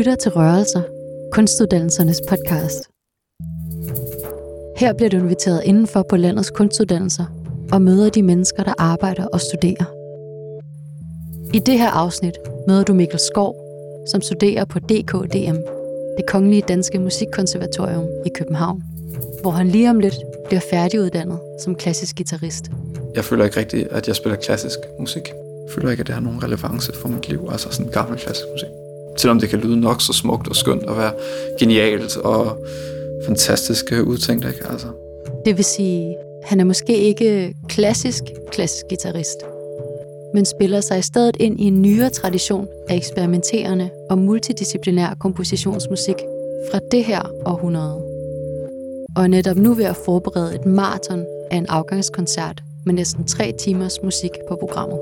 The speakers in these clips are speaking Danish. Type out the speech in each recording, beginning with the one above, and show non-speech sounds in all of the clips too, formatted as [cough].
Lytter til Rørelser, kunstuddannelsernes podcast. Her bliver du inviteret indenfor på landets kunstuddannelser og møder de mennesker, der arbejder og studerer. I det her afsnit møder du Mikkel Skov, som studerer på DKDM, det Kongelige Danske Musikkonservatorium i København, hvor han lige om lidt bliver færdiguddannet som klassisk guitarist. Jeg føler ikke rigtigt, at jeg spiller klassisk musik. Jeg føler ikke, at det har nogen relevance for mit liv, altså sådan gammel klassisk musik. Selvom det kan lyde nok så smukt og skønt og være genialt og fantastisk udtænkt, ikke? Altså. Det vil sige, han er måske ikke klassisk klassisk guitarist, men spiller sig i stedet ind i en nyere tradition af eksperimenterende og multidisciplinær kompositionsmusik fra det her århundrede. Og er netop nu ved at forberede et maraton af en afgangskoncert med næsten tre timers musik på programmet.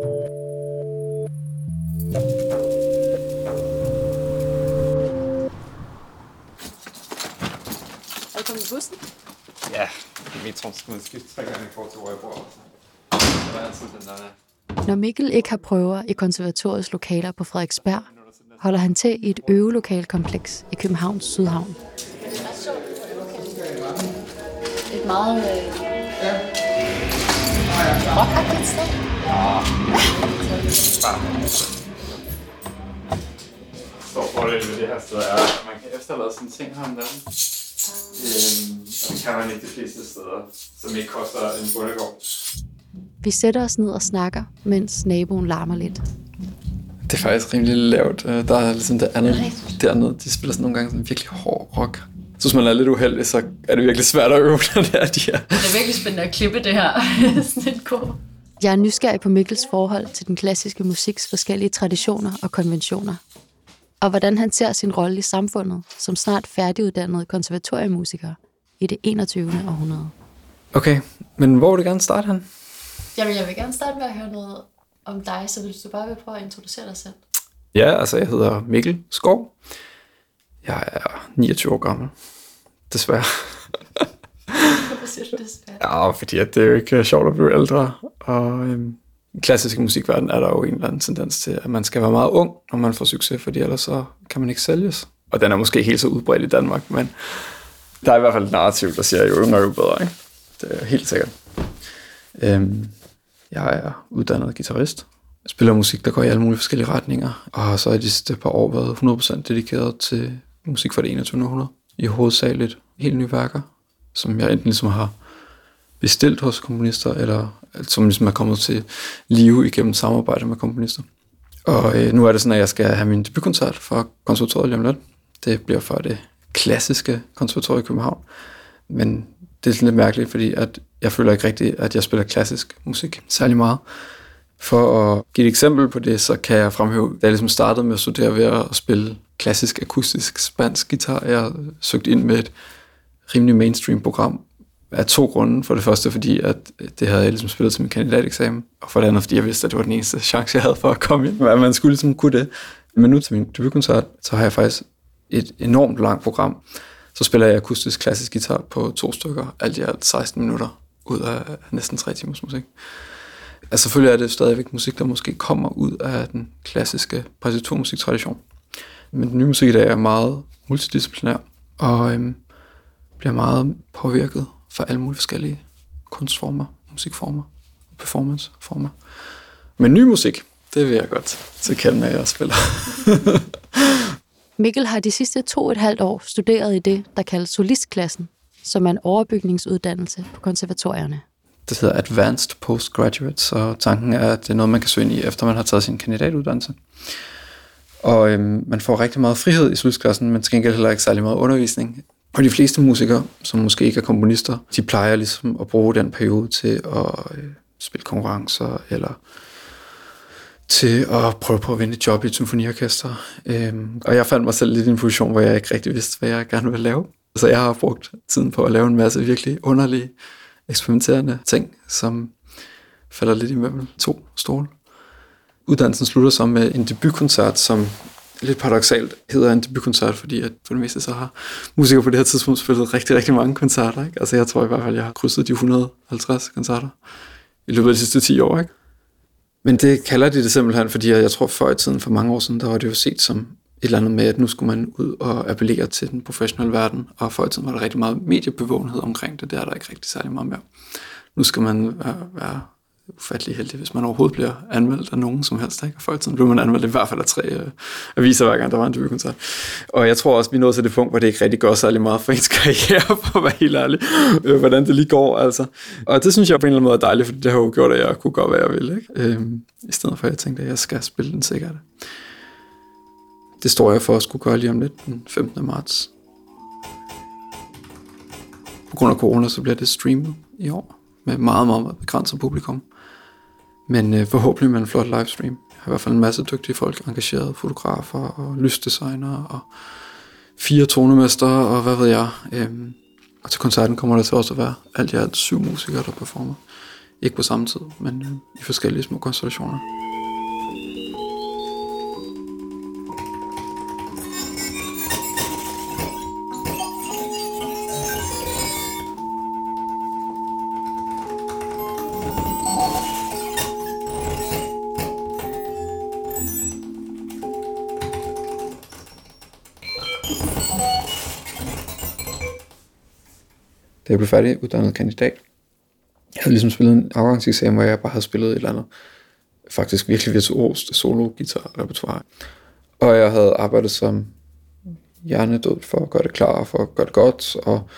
Bussen? Ja, det er metroen skal man skifte tre gange i forhold til, hvor jeg bor. Så der er altid den der Når Mikkel ikke har prøver i konservatoriets lokaler på Frederiksberg, holder han til i et øvelokalkompleks i Københavns Sydhavn. Et meget øh, rockagtigt sted. Så fordelen ved det her sted er, at man kan efterlade sine ting her om dagen. Øhm, og det kan man ikke de fleste steder, som ikke koster en bundegård. Vi sætter os ned og snakker, mens naboen larmer lidt. Det er faktisk rimelig lavt. Øh, Der er ligesom det andet dernede. De spiller sådan nogle gange sådan virkelig hård rock. Så hvis man er lidt uheldig, så er det virkelig svært at øve, når det er de her. Det er virkelig spændende at klippe det her. [laughs] Sådan et kor. Jeg er nysgerrig på Mikkels forhold til den klassiske musiks forskellige traditioner og konventioner. Og hvordan han ser sin rolle i samfundet som snart færdiguddannet konservatoriemusiker i det 21. århundrede. Okay, men hvor vil du gerne starte han? Jamen, jeg vil gerne starte med at høre noget om dig, så hvis du bare vil prøve at introducere dig selv. Ja, altså jeg hedder Mikkel Skov. Jeg er 29 år gammel. Desværre. Hvorfor siger du det svært? Ja, fordi det er jo ikke sjovt at blive ældre. Og øhm, klassiske musikverden er der jo en eller anden tendens til, at man skal være meget ung, når man får succes, fordi ellers så kan man ikke sælges. Og den er måske helt så udbredt i Danmark, men der er i hvert fald et narrativ, der siger, at jo yngre, jo bedre. Ikke? Det er helt sikkert. Øhm, jeg er uddannet guitarist. Jeg spiller musik, der går i alle mulige forskellige retninger, og har så i de sidste par år været 100% dedikeret til musik fra det 21. århundrede. I hovedsageligt helt nye værker, som jeg enten ligesom har bestilt hos komponister, eller som ligesom er kommet til live igennem samarbejde med komponister. Og øh, nu er det sådan, at jeg skal have min debutkoncert fra konservatoriet lige om lidt. Det bliver for det klassiske konservatorium i København. Men det er sådan lidt mærkeligt, fordi at jeg føler ikke rigtigt, at jeg spiller klassisk musik særlig meget. For at give et eksempel på det, så kan jeg fremhæve, da jeg ligesom startede med at studere ved at spille klassisk akustisk spansk guitar. Jeg søgte ind med et rimelig mainstream program af to grunde. For det første, fordi at øh, det havde jeg ligesom spillet til min kandidateksamen, og for det andet, fordi jeg vidste, at det var den eneste chance, jeg havde for at komme ind. At man skulle ligesom kunne det. Men nu til min debutkoncert, så har jeg faktisk et enormt langt program. Så spiller jeg akustisk klassisk guitar på to stykker, alt i alt 16 minutter, ud af næsten tre timers musik. Altså selvfølgelig er det stadigvæk musik, der måske kommer ud af den klassiske partiturmusiktradition. Men den nye musik i dag er meget multidisciplinær, og øhm, bliver meget påvirket fra alle mulige forskellige kunstformer, musikformer, performanceformer. Men ny musik, det vil jeg godt tilkende, at jeg spiller. [laughs] Mikkel har de sidste to og et halvt år studeret i det, der kaldes solistklassen, som er en overbygningsuddannelse på konservatorierne. Det hedder Advanced Postgraduate, så tanken er, at det er noget, man kan søge ind i, efter man har taget sin kandidatuddannelse. Og øhm, man får rigtig meget frihed i solistklassen, men til gengæld heller ikke særlig meget undervisning. Og de fleste musikere, som måske ikke er komponister, de plejer ligesom at bruge den periode til at øh, spille konkurrencer, eller til at prøve på at vinde et job i et symfoniorkester. Øhm, og jeg fandt mig selv lidt i en position, hvor jeg ikke rigtig vidste, hvad jeg gerne ville lave. Så jeg har brugt tiden på at lave en masse virkelig underlige, eksperimenterende ting, som falder lidt imellem to stole. Uddannelsen slutter så med en debutkoncert, som lidt paradoxalt hedder en debutkoncert, fordi at for det meste så har musikere på det her tidspunkt spillet rigtig, rigtig mange koncerter. Ikke? Altså jeg tror i hvert fald, jeg har krydset de 150 koncerter i løbet af de sidste 10 år. Ikke? Men det kalder de det simpelthen, fordi jeg tror før i tiden, for mange år siden, der var det jo set som et eller andet med, at nu skulle man ud og appellere til den professionelle verden, og for tiden var der rigtig meget mediebevågenhed omkring det, der er der ikke rigtig særlig meget mere. Nu skal man øh, være, være ufattelig heldig, hvis man overhovedet bliver anmeldt af nogen som helst. Ikke? Og for tiden blev man anmeldt i hvert fald af tre øh, aviser, hver gang der var en debutkoncert. Og jeg tror også, vi nåede til det punkt, hvor det ikke rigtig gør særlig meget for ens [laughs] karriere, for at være helt ærlig, øh, hvordan det lige går. Altså. Og det synes jeg på en eller anden måde er dejligt, for det har jo gjort, at jeg kunne gøre, hvad jeg ville. Ikke? Øh, I stedet for, at jeg tænkte, at jeg skal spille den sikkert. Det står jeg for at skulle gøre lige om lidt, den 15. marts. På grund af corona, så bliver det streamet i år med meget, meget, meget begrænset publikum. Men øh, forhåbentlig med en flot livestream. Jeg har i hvert fald en masse dygtige folk, engagerede fotografer og lysdesignere og fire tonemester og hvad ved jeg. Øhm, og til koncerten kommer der til også at være alt i alt syv musikere, der performer. Ikke på samme tid, men øh, i forskellige små konstellationer. Da jeg blev færdig uddannet kandidat, jeg havde ligesom spillet en afgangseksamen, hvor jeg bare havde spillet et eller andet faktisk virkelig virtuost solo guitar repertoire. Og jeg havde arbejdet som hjernedød for at gøre det klar, for at gøre det godt, og,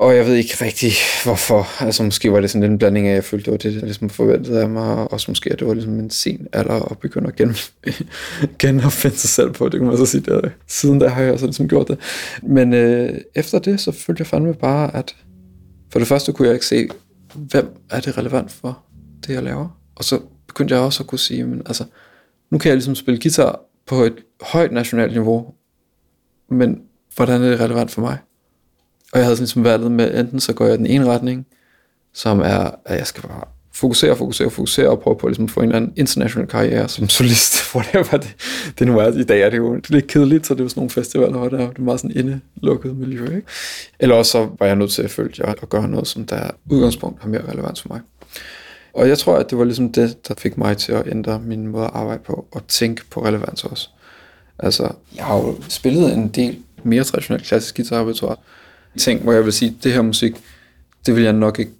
og jeg ved ikke rigtig hvorfor. Altså måske var det sådan en blanding af, at jeg følte, det var det, der ligesom forventede af mig, og også måske, at det var ligesom en sen alder at begynde at gen, [laughs] genopfinde sig selv på. Det kan man så sige, der. siden da har jeg så ligesom gjort det. Men øh, efter det, så følte jeg fandme bare, at for det første kunne jeg ikke se, hvem er det relevant for det, jeg laver. Og så begyndte jeg også at kunne sige, men altså, nu kan jeg ligesom spille guitar på et højt nationalt niveau, men hvordan er det relevant for mig? Og jeg havde sådan ligesom valget med, enten så går jeg den ene retning, som er, at jeg skal bare fokusere, fokusere, fokusere og prøve på ligesom at få en eller anden international karriere som solist, [laughs] whatever det, det nu er. I dag er det jo lidt kedeligt, så det er jo sådan nogle festivaler, hvor der er meget sådan indelukket miljø. Ikke? Eller også så var jeg nødt til at følge at gøre noget, som der udgangspunkt har mere relevans for mig. Og jeg tror, at det var ligesom det, der fik mig til at ændre min måde at arbejde på, og tænke på relevans også. Altså, jeg har jo spillet en del mere traditionelt klassisk guitar. Ting, hvor jeg vil sige, det her musik, det vil jeg nok ikke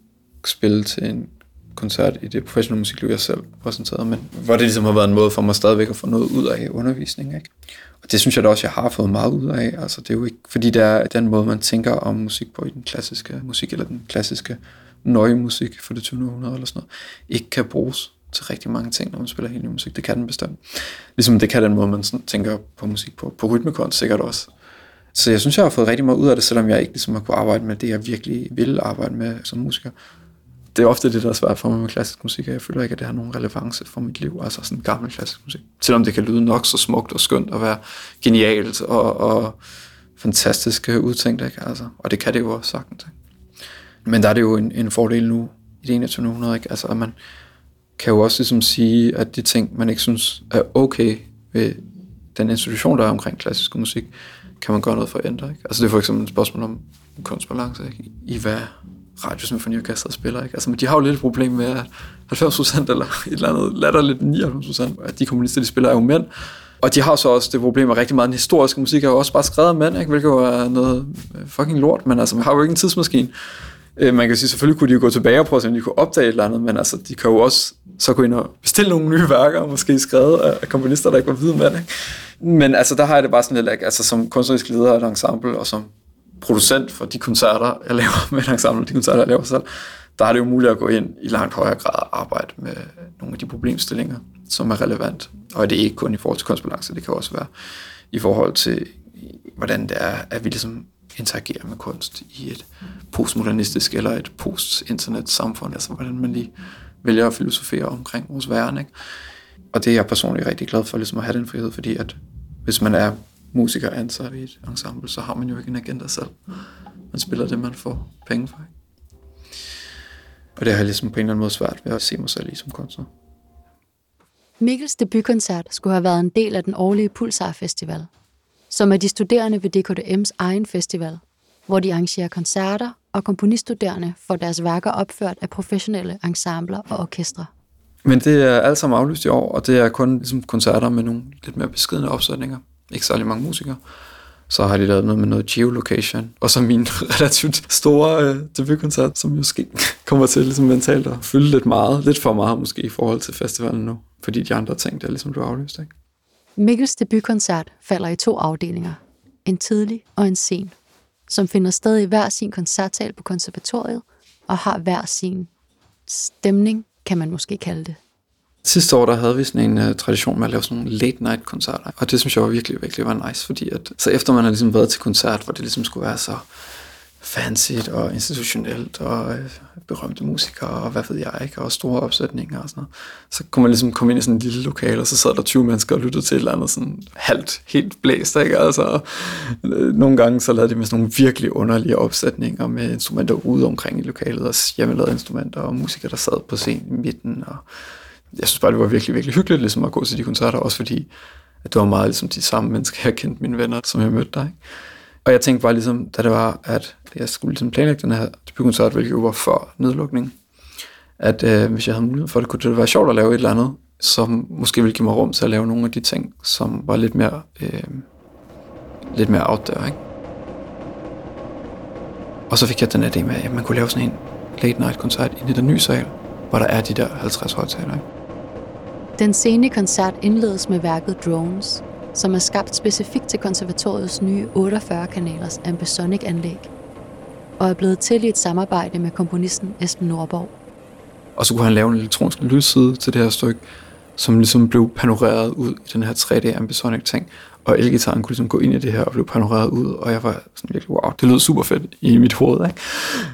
spille til en koncert i det professionelle musikliv, jeg selv præsenterede, men hvor det ligesom har været en måde for mig stadigvæk at få noget ud af undervisning. Ikke? Og det synes jeg da også, jeg har fået meget ud af. Altså, det er jo ikke, fordi det er den måde, man tænker om musik på i den klassiske musik, eller den klassiske nøje musik for det 20. århundrede eller sådan noget, ikke kan bruges til rigtig mange ting, når man spiller helt ny musik. Det kan den bestemt. Ligesom det kan den måde, man sådan tænker på musik på. På rytmekunst sikkert også. Så jeg synes, jeg har fået rigtig meget ud af det, selvom jeg ikke ligesom har kunne arbejde med det, jeg virkelig vil arbejde med som musiker. Det er ofte det, der er svært for mig med klassisk musik, og jeg føler ikke, at det har nogen relevance for mit liv, altså sådan gammel klassisk musik. Selvom det kan lyde nok så smukt og skønt og være genialt og, og fantastisk udtænkt, ikke? Altså, og det kan det jo også sagtens. Ikke? Men der er det jo en, en fordel nu i det 21. århundrede, ikke? Altså, at man kan jo også ligesom sige, at de ting, man ikke synes er okay ved den institution, der er omkring klassisk musik, kan man gøre noget for at ændre. Ikke? Altså det er for eksempel et spørgsmål om kunstbalance, ikke? i hvad radiosymfoniorkestret spiller. Ikke? Altså, men de har jo lidt et problem med, at 90% eller et eller andet latterligt 99% at de komponister, de spiller, er jo mænd. Og de har så også det problem, at rigtig meget den historiske musik er jo også bare skrevet af mænd, ikke? hvilket jo er noget øh, fucking lort, men altså, man har jo ikke en tidsmaskine. Øh, man kan sige, selvfølgelig kunne de jo gå tilbage og prøve, om de kunne opdage et eller andet, men altså, de kan jo også så gå ind og bestille nogle nye værker, måske skrevet af komponister, der ikke var hvide mænd. Ikke? Men altså, der har jeg det bare sådan lidt, altså som kunstnerisk leder af et ensemble, og som producent for de koncerter, jeg laver med et ensemble, de koncerter, jeg laver selv, der er det jo muligt at gå ind i langt højere grad og arbejde med nogle af de problemstillinger, som er relevant. Og det er ikke kun i forhold til kunstbalance, det kan også være i forhold til, hvordan det er, at vi ligesom interagerer med kunst i et postmodernistisk eller et post-internet samfund, altså hvordan man lige vælger at filosofere omkring vores verden. Ikke? Og det er jeg personligt rigtig glad for, ligesom at have den frihed, fordi at hvis man er musiker ansat i et ensemble, så har man jo ikke en agenda selv. Man spiller det, man får penge for. Ikke? Og det har jeg ligesom på en eller anden måde svært ved at se mig selv i som kunstner. Mikkels debutkoncert skulle have været en del af den årlige Pulsar Festival, som er de studerende ved DKDM's egen festival, hvor de arrangerer koncerter, og komponiststuderende får deres værker opført af professionelle ensembler og orkestre. Men det er alt sammen aflyst i år, og det er kun ligesom koncerter med nogle lidt mere beskedende opsætninger. ikke særlig mange musikere. Så har de lavet noget med noget geolocation. Og så min [laughs] relativt store øh, debutkoncert, som måske [laughs] kommer til ligesom mentalt at fylde lidt meget, lidt for meget måske i forhold til festivalen nu. Fordi de andre ting, der ligesom blev aflyst. Ikke? Mikkels debutkoncert falder i to afdelinger. En tidlig og en sen, som finder sted i hver sin koncertsal på konservatoriet og har hver sin stemning, kan man måske kalde det. Sidste år der havde vi sådan en uh, tradition med at lave sådan nogle late night koncerter, og det synes jeg var virkelig, virkelig var nice, fordi at, så efter man har ligesom været til koncert, hvor det ligesom skulle være så fancy og institutionelt og øh, berømte musikere og hvad ved jeg ikke, og store opsætninger og sådan noget. Så kunne man ligesom komme ind i sådan en lille lokale, og så sad der 20 mennesker og lyttede til et eller andet sådan halvt, helt blæst, ikke? Altså, øh, nogle gange så lavede de med sådan nogle virkelig underlige opsætninger med instrumenter ude omkring i lokalet, og hjemmelavede instrumenter og musikere, der sad på scenen i midten, og jeg synes bare, det var virkelig, virkelig hyggeligt ligesom at gå til de koncerter, også fordi at det var meget ligesom de samme mennesker, jeg kendte mine venner, som jeg mødte der, Ikke? Og jeg tænkte bare ligesom, da det var, at jeg skulle ligesom planlægge den her debutkoncert, hvilket jo var før nedlukning, at øh, hvis jeg havde mulighed for det, kunne det være sjovt at lave et eller andet, som måske ville give mig rum til at lave nogle af de ting, som var lidt mere, øh, lidt mere out there, ikke? Og så fik jeg den idé med, at man kunne lave sådan en late night koncert i den nye sal, hvor der er de der 50 højtaler. Ikke? Den sene koncert indledes med værket Drones, som er skabt specifikt til konservatoriets nye 48-kanalers Ambisonic-anlæg, og er blevet til i et samarbejde med komponisten Esben Nordborg. Og så kunne han lave en elektronisk lydside til det her stykke, som ligesom blev panoreret ud i den her 3D Ambisonic ting. Og elgitaren kunne ligesom gå ind i det her og blev panoreret ud, og jeg var sådan virkelig, wow, det lød super fedt i mit hoved. Ikke?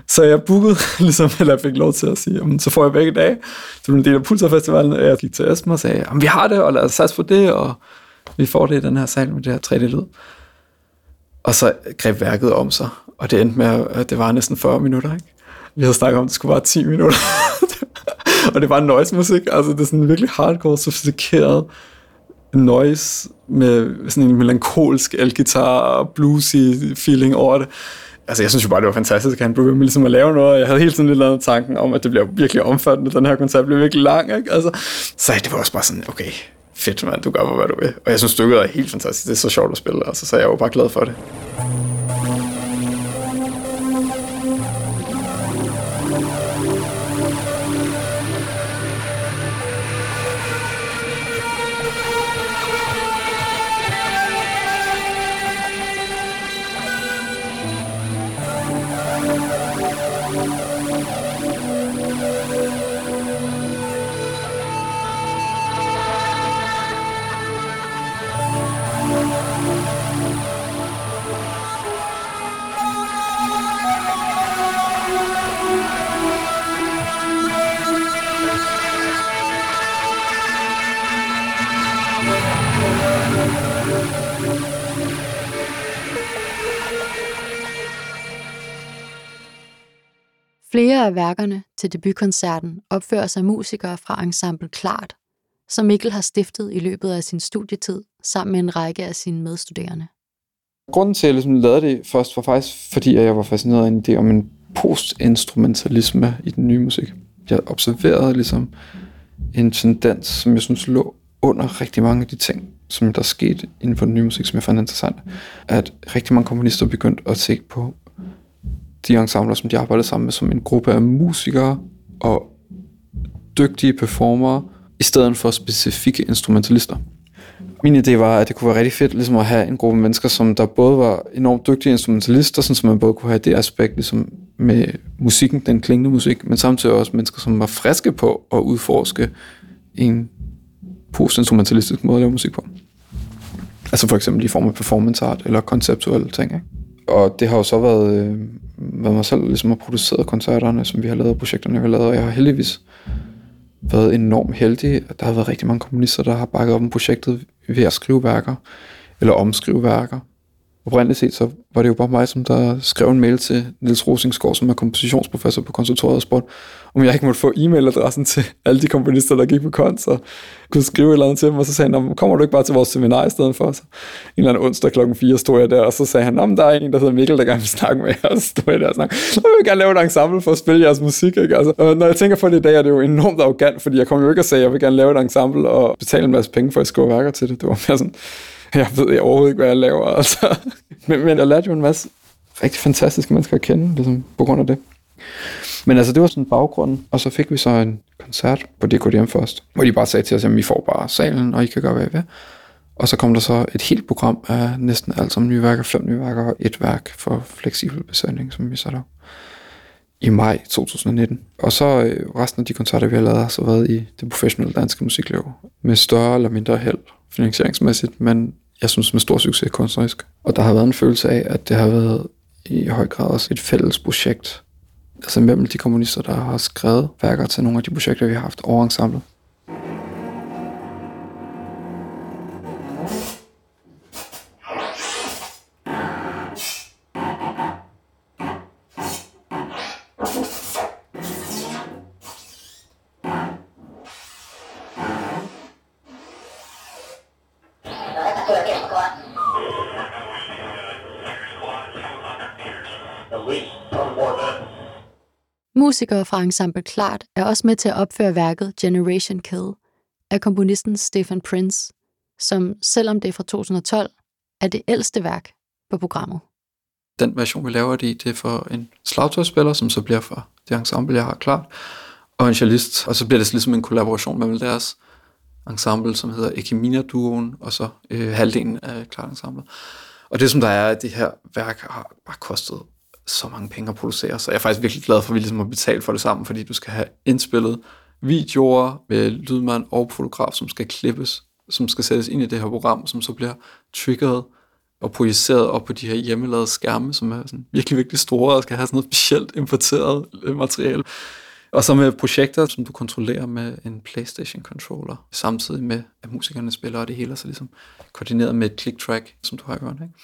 Så jeg bookede, [laughs] ligesom, eller jeg fik lov til at sige, jamen, så får jeg begge dage. Så blev en del af Pulsar-festivalen, og jeg gik til Esben og sagde, jamen, vi har det, og lad os satse på det, og vi får det i den her sal med det her 3D-lyd. Og så greb værket om sig, og det endte med, at det var næsten 40 minutter. Ikke? Vi havde snakket om, at det skulle være 10 minutter. [laughs] og det var noise musik, altså det er sådan virkelig hardcore, sofistikeret noise med sådan en melankolsk elgitar bluesy feeling over det. Altså, jeg synes jo bare, det var fantastisk, at han blev ved med ligesom at lave noget. Jeg havde hele tiden lidt lavet tanken om, at det bliver virkelig omfattende. Den her koncert bliver virkelig lang, ikke? Altså, så det var også bare sådan, okay, fedt mand, du gør, hvad du vil. Og jeg synes, stykket er helt fantastisk. Det er så sjovt at spille, altså, så jeg er jo bare glad for det. Af værkerne til debutkoncerten opfører af musikere fra Ensemble Klart, som Mikkel har stiftet i løbet af sin studietid sammen med en række af sine medstuderende. Grunden til, at jeg ligesom lavede det først, var faktisk, fordi jeg var fascineret af en idé om en postinstrumentalisme i den nye musik. Jeg observerede ligesom en tendens, som jeg synes lå under rigtig mange af de ting, som der skete inden for den nye musik, som jeg fandt interessant. At rigtig mange komponister begyndte at se på de ensembler, som de arbejdede sammen med, som en gruppe af musikere og dygtige performere, i stedet for specifikke instrumentalister. Min idé var, at det kunne være rigtig fedt ligesom at have en gruppe mennesker, som der både var enormt dygtige instrumentalister, sådan, så man både kunne have det aspekt ligesom med musikken, den klingende musik, men samtidig også mennesker, som var friske på at udforske en postinstrumentalistisk måde at lave musik på. Altså for eksempel i form af performance art eller konceptuelle ting. Ikke? Og det har jo så været, øh, været mig selv, ligesom har produceret koncerterne, som vi har lavet, projekterne, vi har lavet, og jeg har heldigvis været enormt heldig, at der har været rigtig mange komponister, der har bakket op om projektet ved at skrive værker, eller omskrive værker, oprindeligt set, så var det jo bare mig, som der skrev en mail til Niels Rosingsgaard, som er kompositionsprofessor på konservatoriet og spurgte, om jeg ikke måtte få e-mailadressen til alle de komponister, der gik på kons, og kunne skrive et eller andet til dem, og så sagde han, kommer du ikke bare til vores seminar i stedet for? Så en eller anden onsdag klokken 4 stod jeg der, og så sagde han, om der er en, der hedder Mikkel, der gerne vil snakke med jer, og så stod jeg der og snakkede, jeg vil gerne lave et ensemble for at spille jeres musik, ikke? Altså, og når jeg tænker på det i dag, er det jo enormt arrogant, fordi jeg kom jo ikke og sagde, jeg vil gerne lave et ensemble og betale en masse penge for at skrive værker til det. Det var mere sådan, jeg ved jeg overhovedet ikke, hvad jeg laver. Altså. Men, men jeg lærte jo en masse rigtig fantastiske mennesker at kende, ligesom, på grund af det. Men altså, det var sådan baggrunden, og så fik vi så en koncert på DKDM først, hvor de bare sagde til os, at vi får bare salen, og I kan gøre, hvad I vil. Og så kom der så et helt program af næsten alt som nye værker, fem nye værker og et værk for fleksibel besætning, som vi satte op i maj 2019. Og så øh, resten af de koncerter, vi har lavet, har så været i det professionelle danske musikliv. Med større eller mindre held finansieringsmæssigt, men jeg synes med stor succes kunstnerisk. Og der har været en følelse af, at det har været i høj grad også et fælles projekt. Altså mellem de komponister, der har skrevet værker til nogle af de projekter, vi har haft over Musikere fra Ensemble Klart er også med til at opføre værket Generation Kill af komponisten Stefan Prince, som selvom det er fra 2012, er det ældste værk på programmet. Den version, vi laver det i, det er for en slagtøjspiller, som så bliver for det ensemble, jeg har klart, og en cellist, og så bliver det ligesom en kollaboration mellem deres ensemble, som hedder Ekimina-duoen, og så øh, halvdelen af Klart Ensemble. Og det, som der er, at det her værk har bare kostet så mange penge at producere, så jeg er faktisk virkelig glad for, at vi ligesom har betalt for det sammen, fordi du skal have indspillet videoer med lydmand og fotograf, som skal klippes, som skal sættes ind i det her program, som så bliver triggeret og projiceret op på de her hjemmelavede skærme, som er sådan virkelig, virkelig store og skal have sådan noget specielt importeret øh, materiale. Og så med projekter, som du kontrollerer med en PlayStation controller, samtidig med, at musikerne spiller, og det hele er så ligesom koordineret med et click track, som du har i Ikke?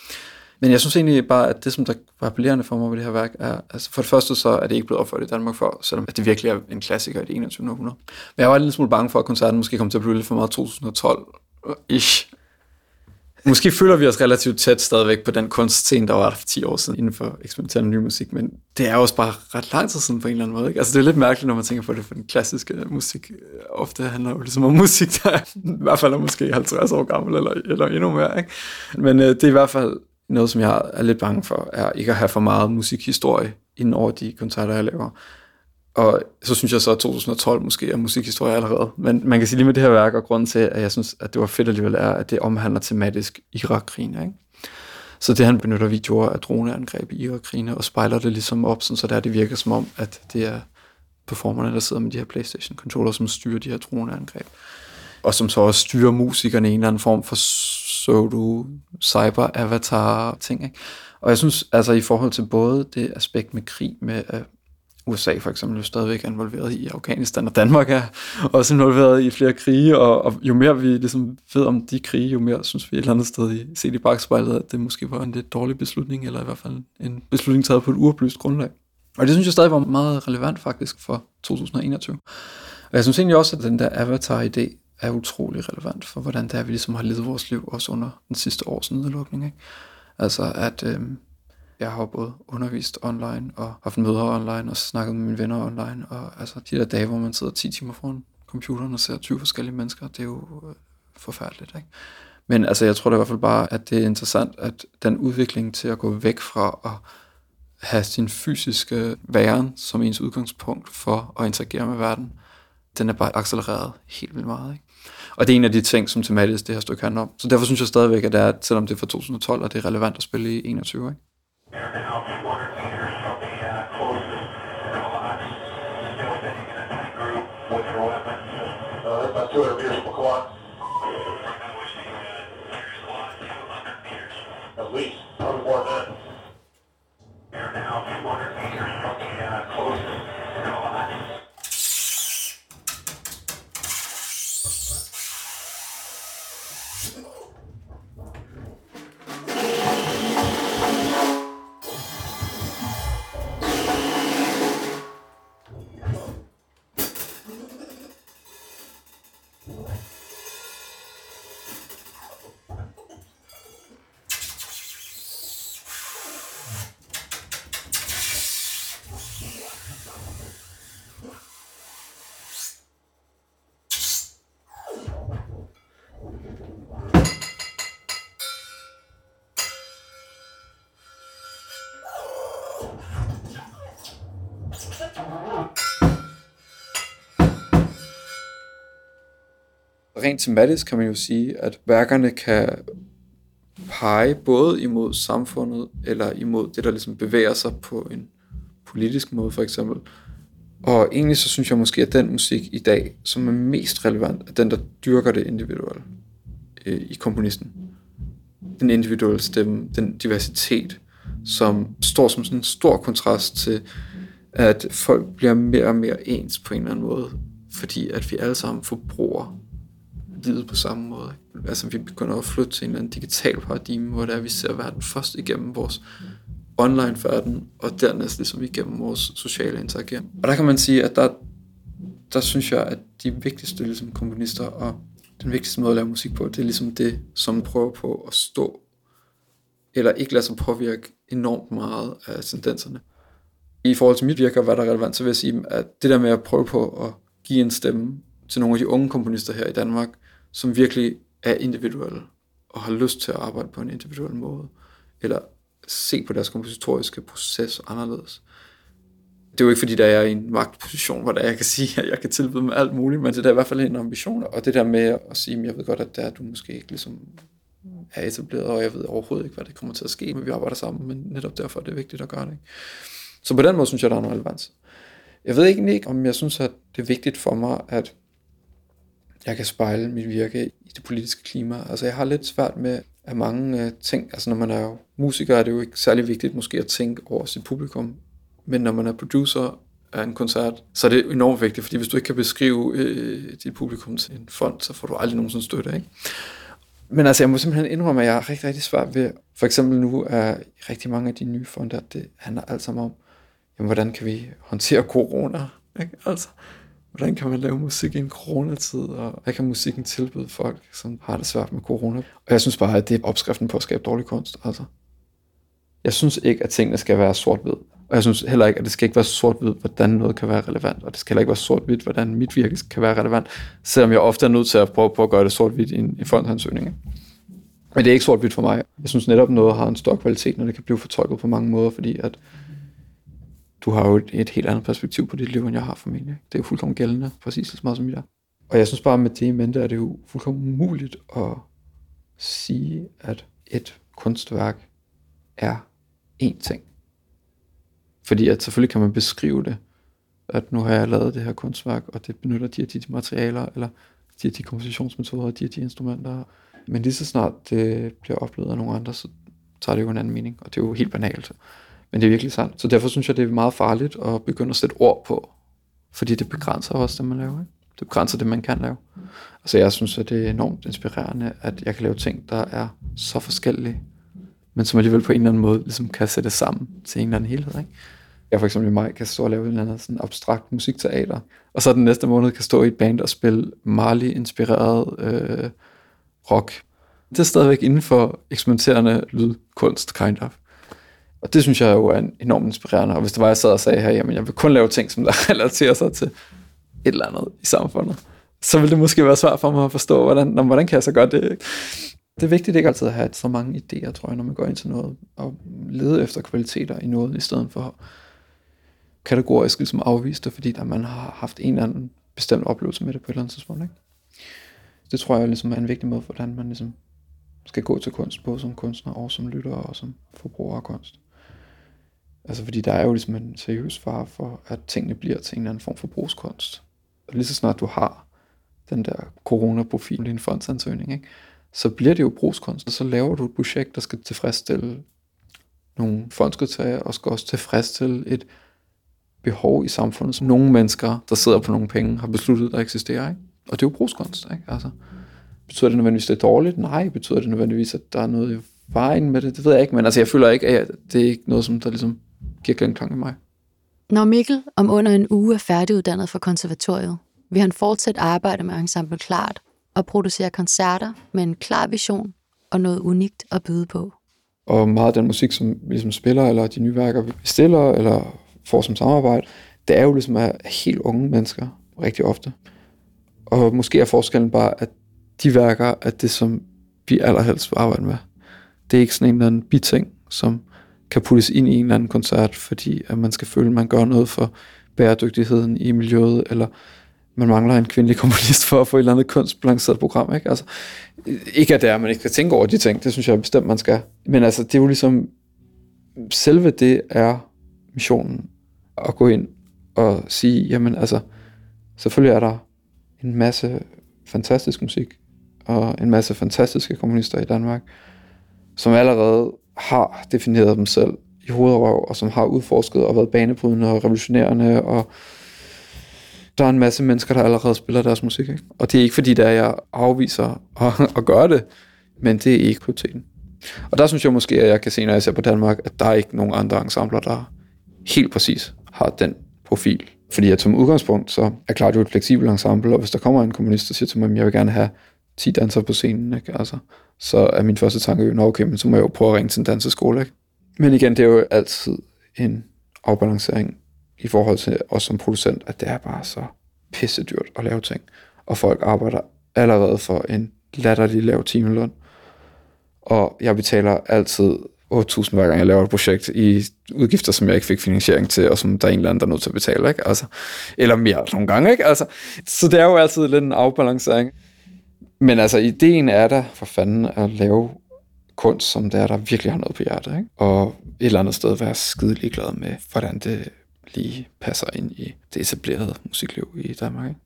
Men jeg synes egentlig bare, at det, som der var appellerende for mig ved det her værk, er, altså for det første så er det ikke blevet opført i Danmark før, selvom det virkelig er en klassiker i det 21. århundrede. Men jeg var lidt smule bange for, at koncerten måske kom til at blive lidt for meget 2012-ish. Måske føler vi os relativt tæt stadigvæk på den kunstscene, der var der for 10 år siden inden for eksperimenterende ny musik, men det er også bare ret lang tid siden på en eller anden måde. Ikke? Altså det er lidt mærkeligt, når man tænker på det, for den klassiske musik øh, ofte handler jo ligesom om musik, der [laughs] i hvert fald er måske 50 år gammel eller, eller endnu mere. Ikke? Men øh, det er i hvert fald noget, som jeg er lidt bange for, er ikke at have for meget musikhistorie inden over de koncerter, jeg laver. Og så synes jeg så, at 2012 måske er musikhistorie allerede. Men man kan sige lige med det her værk, og grunden til, at jeg synes, at det var fedt alligevel, er, at det omhandler tematisk Irak-krigen. Ikke? Så det han benytter videoer af droneangreb i Irak-krigen, og spejler det ligesom op, sådan, så der det virker som om, at det er performerne, der sidder med de her Playstation-controller, som styrer de her droneangreb. Og som så også styrer musikerne i en eller anden form for så du cyber avatar ting. Ikke? Og jeg synes altså i forhold til både det aspekt med krig med øh, uh, USA for eksempel er stadigvæk involveret i Afghanistan, og Danmark er [laughs] også involveret i flere krige, og, og jo mere vi ligesom ved om de krige, jo mere synes vi et eller andet sted i set i bagspejlet, at det måske var en lidt dårlig beslutning, eller i hvert fald en beslutning taget på et uoplyst grundlag. Og det synes jeg stadig var meget relevant faktisk for 2021. Og jeg synes egentlig også, at den der avatar-idé er utrolig relevant for, hvordan det er, vi ligesom har levet vores liv, også under den sidste års nedlukning. Ikke? Altså at øh, jeg har både undervist online og haft møder online og snakket med mine venner online. Og altså de der dage, hvor man sidder 10 timer foran computeren og ser 20 forskellige mennesker, det er jo øh, forfærdeligt. Ikke? Men altså, jeg tror da i hvert fald bare, at det er interessant, at den udvikling til at gå væk fra at have sin fysiske væren som ens udgangspunkt for at interagere med verden, den er bare accelereret helt vildt meget. Ikke? Og det er en af de ting, som tematisk det her stykke handler om. Så derfor synes jeg stadigvæk, at det er, selvom det er fra 2012, at det er relevant at spille i 21. Ikke? Rent tematisk kan man jo sige, at værkerne kan pege både imod samfundet, eller imod det, der ligesom bevæger sig på en politisk måde, for eksempel. Og egentlig så synes jeg måske, at den musik i dag, som er mest relevant, er den, der dyrker det individuelle øh, i komponisten. Den individuelle stemme, den diversitet, som står som sådan en stor kontrast til, at folk bliver mere og mere ens på en eller anden måde, fordi at vi alle sammen forbruger livet på samme måde. Altså vi begynder at flytte til en eller anden digital paradigme, hvor det er, vi ser verden først igennem vores online verden, og dernæst ligesom igennem vores sociale interagering. Og der kan man sige, at der, der synes jeg, at de vigtigste ligesom komponister og den vigtigste måde at lave musik på, det er ligesom det, som prøver på at stå, eller ikke lade sig påvirke enormt meget af tendenserne. I forhold til mit virke og hvad der er relevant, så vil jeg sige, at det der med at prøve på at give en stemme til nogle af de unge komponister her i Danmark, som virkelig er individuelle og har lyst til at arbejde på en individuel måde, eller se på deres kompositoriske proces anderledes. Det er jo ikke fordi, der er i en magtposition, hvor der jeg kan sige, at jeg kan tilbyde dem alt muligt, men det er i hvert fald en ambition. Og det der med at sige, at jeg ved godt, at der du måske ikke ligesom er etableret, og jeg ved overhovedet ikke, hvad det kommer til at ske, men vi arbejder sammen, men netop derfor er det vigtigt at gøre det. Ikke? Så på den måde synes jeg, der er en relevans. Jeg ved egentlig ikke, om jeg synes, at det er vigtigt for mig, at jeg kan spejle mit virke i det politiske klima. Altså jeg har lidt svært med at mange øh, ting, altså når man er jo musiker, er det jo ikke særlig vigtigt måske at tænke over sit publikum, men når man er producer af en koncert, så er det enormt vigtigt, fordi hvis du ikke kan beskrive øh, dit publikum til en fond, så får du aldrig nogensinde støtte, ikke? Men altså, jeg må simpelthen indrømme, at jeg har rigtig, rigtig svært ved, for eksempel nu er rigtig mange af de nye fonder, det handler alt sammen om, jamen, hvordan kan vi håndtere corona, ikke? Altså, hvordan kan man lave musik i en coronatid, og hvad kan musikken tilbyde folk, som har det svært med corona. Og jeg synes bare, at det er opskriften på at skabe dårlig kunst. Altså. Jeg synes ikke, at tingene skal være sort-hvid. Og jeg synes heller ikke, at det skal ikke være sort-hvid, hvordan noget kan være relevant. Og det skal heller ikke være sort-hvid, hvordan mit virke kan være relevant. Selvom jeg ofte er nødt til at prøve på at gøre det sort-hvid i en, en fondsansøgning. Men det er ikke sort-hvidt for mig. Jeg synes netop, noget har en stor kvalitet, når det kan blive fortolket på mange måder, fordi at du har jo et, et helt andet perspektiv på dit liv, end jeg har formentlig. Det er jo fuldkommen gældende, præcis så meget som jeg er. Og jeg synes bare, med det i mente, er det jo fuldkommen umuligt at sige, at et kunstværk er én ting. Fordi at selvfølgelig kan man beskrive det, at nu har jeg lavet det her kunstværk, og det benytter de og de materialer, eller de og de kompositionsmetoder, de og de instrumenter. Men lige så snart det bliver oplevet af nogle andre, så tager det jo en anden mening, og det er jo helt banalt. Men det er virkelig sandt. Så derfor synes jeg, det er meget farligt at begynde at sætte ord på. Fordi det begrænser også det, man laver. Ikke? Det begrænser det, man kan lave. Altså jeg synes, at det er enormt inspirerende, at jeg kan lave ting, der er så forskellige, men som alligevel på en eller anden måde ligesom kan sætte sammen til en eller anden helhed. Ikke? Jeg for eksempel i maj kan stå og lave en eller anden sådan abstrakt musikteater, og så den næste måned kan stå i et band og spille Marley-inspireret øh, rock. Det er stadigvæk inden for eksperimenterende lydkunst, kind of. Og det synes jeg jo er enormt inspirerende. Og hvis det var, jeg sad og sagde her, jamen jeg vil kun lave ting, som der [laughs] relaterer sig til et eller andet i samfundet, så ville det måske være svært for mig at forstå, hvordan, når, hvordan kan jeg så gøre det? Det er vigtigt ikke altid at have så mange idéer, tror jeg, når man går ind til noget, og lede efter kvaliteter i noget, i stedet for kategorisk ligesom afvise det, fordi der man har haft en eller anden bestemt oplevelse med det på et eller andet tidspunkt. Ikke? Det tror jeg ligesom er en vigtig måde, hvordan man ligesom skal gå til kunst, både som kunstner og som lytter og som forbruger af kunst. Altså fordi der er jo ligesom en seriøs fare for, at tingene bliver til en eller anden form for brugskunst. Og lige så snart du har den der coronaprofil i en fondsansøgning, ikke? så bliver det jo brugskunst, og så laver du et projekt, der skal tilfredsstille nogle fondskriterier, og skal også tilfredsstille et behov i samfundet, som nogle mennesker, der sidder på nogle penge, har besluttet, der eksisterer. Ikke? Og det er jo brugskunst. Ikke? Altså, betyder det nødvendigvis, det er dårligt? Nej. Betyder det nødvendigvis, at der er noget i vejen med det? Det ved jeg ikke, men altså, jeg føler ikke, at det er ikke noget, som der ligesom giver genklang i mig. Når Mikkel om under en uge er færdiguddannet fra konservatoriet, vil han fortsat arbejde med Ensemble Klart og producere koncerter med en klar vision og noget unikt at byde på. Og meget af den musik, som vi ligesom spiller, eller de nye værker, vi bestiller, eller får som samarbejde, det er jo ligesom af helt unge mennesker, rigtig ofte. Og måske er forskellen bare, at de værker er det, som vi allerhelst vil arbejde med. Det er ikke sådan en eller anden biting, som kan puttes ind i en eller anden koncert, fordi at man skal føle, at man gør noget for bæredygtigheden i miljøet, eller man mangler en kvindelig [laughs] komponist for at få et eller andet kunstbalanceret program. Ikke? Altså, ikke at det er, at man ikke skal tænke over de ting, det synes jeg bestemt, man skal. Men altså, det er jo ligesom, selve det er missionen, at gå ind og sige, jamen altså, selvfølgelig er der en masse fantastisk musik, og en masse fantastiske komponister i Danmark, som allerede har defineret dem selv i hovedrøv, og som har udforsket og været banebrydende og revolutionerende, og der er en masse mennesker, der allerede spiller deres musik. Ikke? Og det er ikke fordi, der jeg afviser at, [laughs] at gøre det, men det er ikke prioriteten. Og der synes jeg måske, at jeg kan se, når jeg ser på Danmark, at der er ikke nogen andre ensembler, der helt præcis har den profil. Fordi at som udgangspunkt, så er klart jo et fleksibelt ensemble, og hvis der kommer en kommunist, der siger til mig, at jeg vil gerne have 10 dansere på scenen, ikke? Altså, så er min første tanke jo, okay, men så må jeg jo prøve at ringe til en danseskole. Ikke? Men igen, det er jo altid en afbalancering i forhold til os som producent, at det er bare så pisse dyrt at lave ting. Og folk arbejder allerede for en latterlig lav timeløn. Og jeg betaler altid 8.000 hver gang jeg laver et projekt i udgifter, som jeg ikke fik finansiering til, og som der er en eller anden, der er nødt til at betale. Ikke? Altså, eller mere nogle gange. Ikke? Altså, så det er jo altid lidt en afbalancering. Men altså, ideen er der for fanden at lave kunst, som der, der virkelig har noget på hjertet. Ikke? Og et eller andet sted være skide ligeglad med, hvordan det lige passer ind i det etablerede musikliv i Danmark. Ikke?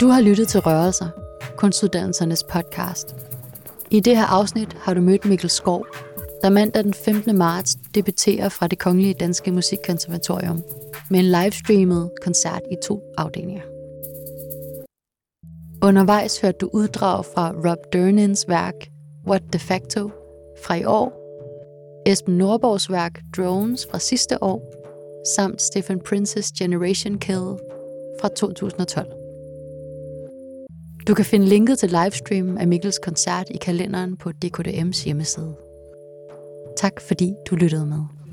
Du har lyttet til Rørelser, kunstuddannelsernes podcast. I det her afsnit har du mødt Mikkel Skov, der mandag den 15. marts debuterer fra det Kongelige Danske Musikkonservatorium med en livestreamet koncert i to afdelinger. Undervejs hørte du uddrag fra Rob Dernins værk What de facto fra i år, Esben Norborgs værk Drones fra sidste år, samt Stephen Prince's Generation Kill fra 2012. Du kan finde linket til livestream af Mikkels koncert i kalenderen på DKDM's hjemmeside. Tak fordi du lyttede med.